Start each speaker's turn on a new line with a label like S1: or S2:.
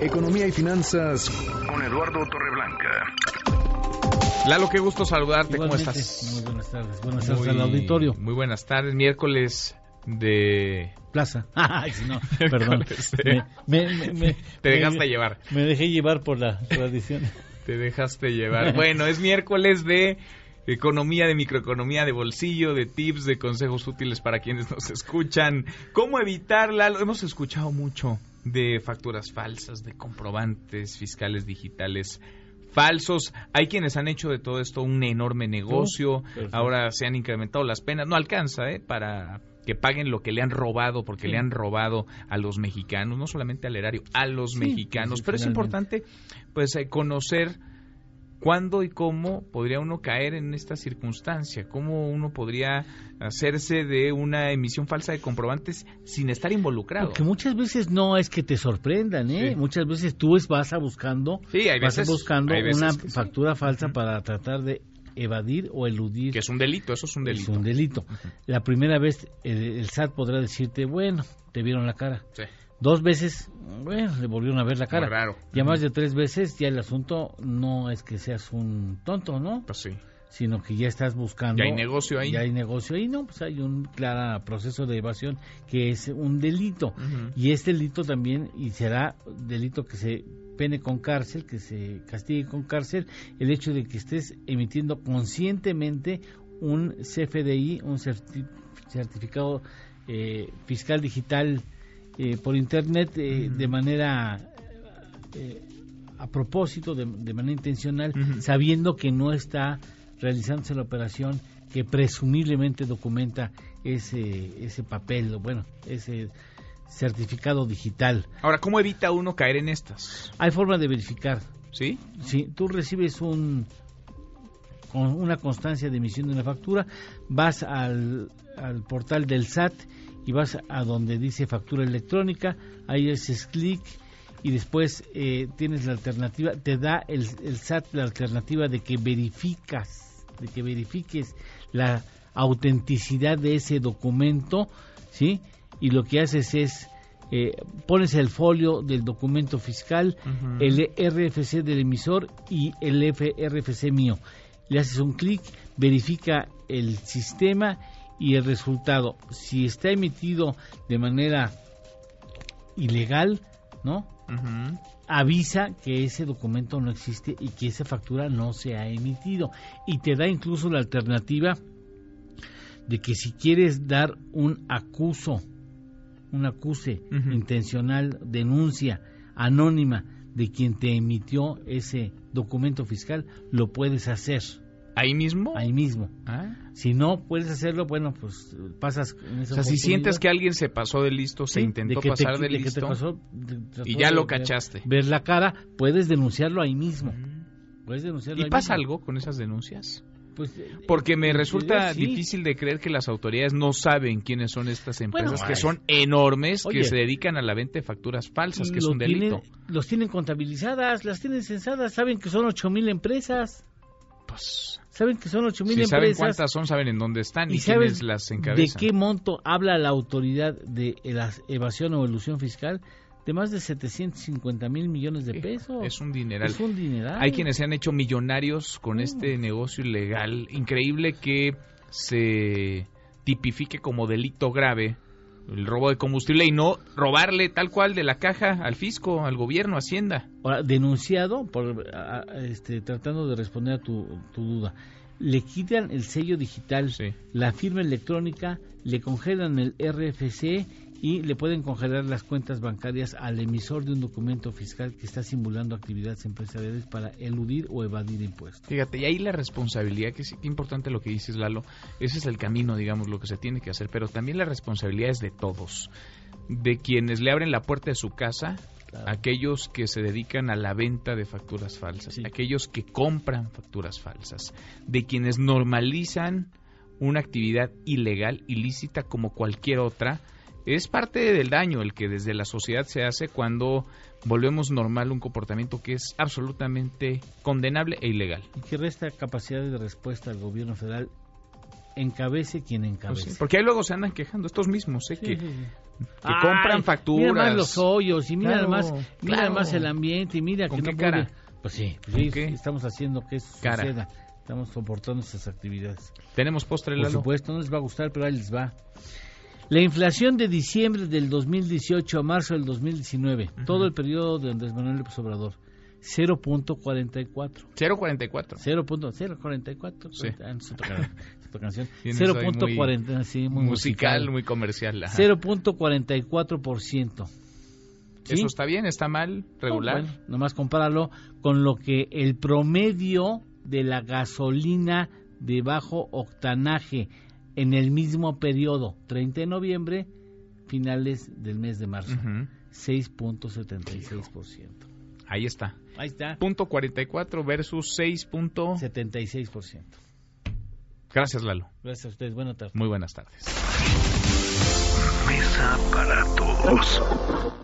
S1: Economía y finanzas
S2: Con Eduardo Torreblanca.
S3: Lalo, qué gusto saludarte. ¿Cómo estás?
S4: Muy buenas tardes. Buenas tardes
S3: Muy-
S4: al auditorio.
S3: Muy buenas tardes. Miércoles de...
S4: Plaza. Ay, sí, no, perdón. Me, me- me- me-
S3: Te dejaste
S4: me-
S3: llevar.
S4: Me dejé llevar por la tradición.
S3: Te dejaste llevar. Bueno, es miércoles de economía, de microeconomía, de bolsillo, de tips, de consejos útiles para quienes nos escuchan. ¿Cómo evitarla? Lo hemos escuchado mucho de facturas falsas, de comprobantes fiscales digitales falsos. Hay quienes han hecho de todo esto un enorme negocio. Ahora se han incrementado las penas. No alcanza, ¿eh? Para que paguen lo que le han robado, porque
S4: Sí.
S3: le han robado a los mexicanos, no solamente al erario, a los
S4: Sí,
S3: mexicanos.
S4: sí,
S3: Pero es importante, pues, eh, conocer cuándo y cómo podría uno caer en esta circunstancia, cómo uno podría hacerse de una emisión falsa de comprobantes sin estar involucrado.
S4: Porque muchas veces no es que te sorprendan, ¿eh?
S3: Sí.
S4: Muchas veces tú vas a buscando,
S3: Sí, hay
S4: vas buscando
S3: hay veces
S4: una
S3: sí.
S4: factura falsa para tratar de evadir o eludir
S3: Que es un delito, eso es un delito.
S4: Es un delito. La primera vez el, el SAT podrá decirte, bueno, te vieron la cara.
S3: Sí,
S4: Dos veces, bueno, le volvieron a ver la cara.
S3: raro.
S4: Ya más de tres veces, ya el asunto no es que seas un tonto, ¿no?
S3: Pues sí.
S4: Sino que ya estás buscando.
S3: Ya hay negocio ahí.
S4: Ya hay negocio ahí, ¿no? Pues hay un claro proceso de evasión que es un delito. Y este delito también, y será delito que se pene con cárcel, que se castigue con cárcel, el hecho de que estés emitiendo conscientemente un CFDI, un certi- certificado eh, fiscal digital eh, por internet eh, de manera eh, a propósito, de, de manera intencional, sabiendo que no está realizándose la operación que presumiblemente documenta ese, ese papel, bueno, ese certificado digital.
S3: Ahora, ¿cómo evita uno caer en estas?
S4: Hay forma de verificar.
S3: ¿Sí?
S4: Si tú recibes un con una constancia de emisión de una factura, vas al, al portal del SAT y vas a donde dice factura electrónica, ahí haces clic y después eh, tienes la alternativa, te da el, el SAT la alternativa de que verificas, de que verifiques la autenticidad de ese documento, ¿sí? Y lo que haces es eh, pones el folio del documento fiscal, el RFC del emisor y el FRFC mío. Le haces un clic, verifica el sistema y el resultado. Si está emitido de manera ilegal, ¿no? Avisa que ese documento no existe y que esa factura no se ha emitido y te da incluso la alternativa de que si quieres dar un acuso, un acuse intencional, denuncia anónima de quien te emitió ese documento fiscal, lo puedes hacer
S3: ¿Ahí mismo?
S4: ahí mismo.
S3: Ah.
S4: Si no puedes hacerlo, bueno, pues pasas en esa
S3: O sea, si sientes que alguien se pasó de listo, se intentó
S4: de que te-
S3: pasar de
S4: de que te
S3: listo
S4: pasó, de- trató
S3: y ya lo cachaste.
S4: Ver la cara, puedes denunciarlo ahí mismo. Puedes denunciarlo
S3: ¿Y
S4: ahí
S3: pasa
S4: mismo.
S3: algo con esas denuncias?
S4: Pues, eh,
S3: Porque me resulta
S4: sí.
S3: difícil de creer que las autoridades no saben quiénes son estas empresas
S4: Bueno,
S3: que son enormes,
S4: Oye.
S3: que se dedican a la venta de facturas falsas, que es un delito.
S4: tienen- los tienen contabilizadas, las tienen censadas, saben que son ocho mil empresas,
S3: Pues,
S4: saben que son ocho mil
S3: si saben
S4: empresas.
S3: cuántas son, saben en dónde están y,
S4: y saben
S3: quiénes las
S4: de
S3: encabezan.
S4: qué monto habla la autoridad de la evasión o elusión fiscal de más de 750 mil millones de pesos.
S3: Es un dineral.
S4: Es un dineral.
S3: Hay quienes se han hecho millonarios con
S4: Mm.
S3: este negocio ilegal. Increíble que se tipifique como delito grave el robo de combustible y no robarle tal cual de la caja al fisco, al gobierno, a Hacienda.
S4: Ahora, denunciado por este, tratando de responder a tu, tu duda le quitan el sello digital
S3: Sí.
S4: la firma electrónica le congelan el RFC y le pueden congelar las cuentas bancarias al emisor de un documento fiscal que está simulando actividades empresariales para eludir o evadir impuestos
S3: Fíjate, y ahí la responsabilidad, que es importante lo que dices, Lalo, ese es el camino, digamos, lo que se tiene que hacer, pero también la responsabilidad es de todos, de quienes le abren la puerta de su casa,
S4: Claro.
S3: aquellos que se dedican a la venta de facturas falsas,
S4: Sí.
S3: aquellos que compran facturas falsas, de quienes normalizan una actividad ilegal, ilícita como cualquier otra, es parte del daño el que desde la sociedad se hace cuando volvemos normal un comportamiento que es absolutamente condenable e ilegal.
S4: y que resta capacidad de respuesta al gobierno federal encabece quien
S3: Pues
S4: encabece.
S3: sí, porque ahí luego se andan quejando estos mismos, ¿eh?
S4: Sí,
S3: que,
S4: sí, sí.
S3: que
S4: Ay,
S3: compran facturas.
S4: Mira más los hoyos y mira
S3: Claro,
S4: más, mira
S3: claro.
S4: más el ambiente y mira
S3: ¿Con
S4: que
S3: qué
S4: no
S3: cara?
S4: puede. Pues sí, pues estamos haciendo que eso
S3: Cara.
S4: suceda. Estamos soportando esas actividades.
S3: Tenemos postre,
S4: Por
S3: Lalo.
S4: supuesto, no les va a gustar, pero ahí les va. La inflación de diciembre del 2018 a marzo del 2019, todo el periodo de Andrés Manuel López Obrador, 0.44.
S3: 0.44.
S4: 0.044.
S3: Sí.
S4: Ah, no, es otra, can- es otra canción.
S3: Tienes ahí
S4: 0.40, sí, muy
S3: musical, muy comercial. ajá.
S4: 0.44%. ¿Sí?
S3: Eso está bien, está mal, regular.
S4: Bueno, nomás compáralo con lo que el promedio de la gasolina de bajo octanaje en el mismo periodo, 30 de noviembre, finales del mes de marzo,
S3: Ujú.
S4: 6.76%.
S3: Ahí está.
S4: Ahí está,
S3: Punto 44 versus 6. punto-
S4: 76%.
S3: Gracias, Lalo.
S4: Gracias a ustedes, buena tarde.
S3: Muy buenas tardes.
S2: Mesa para todos.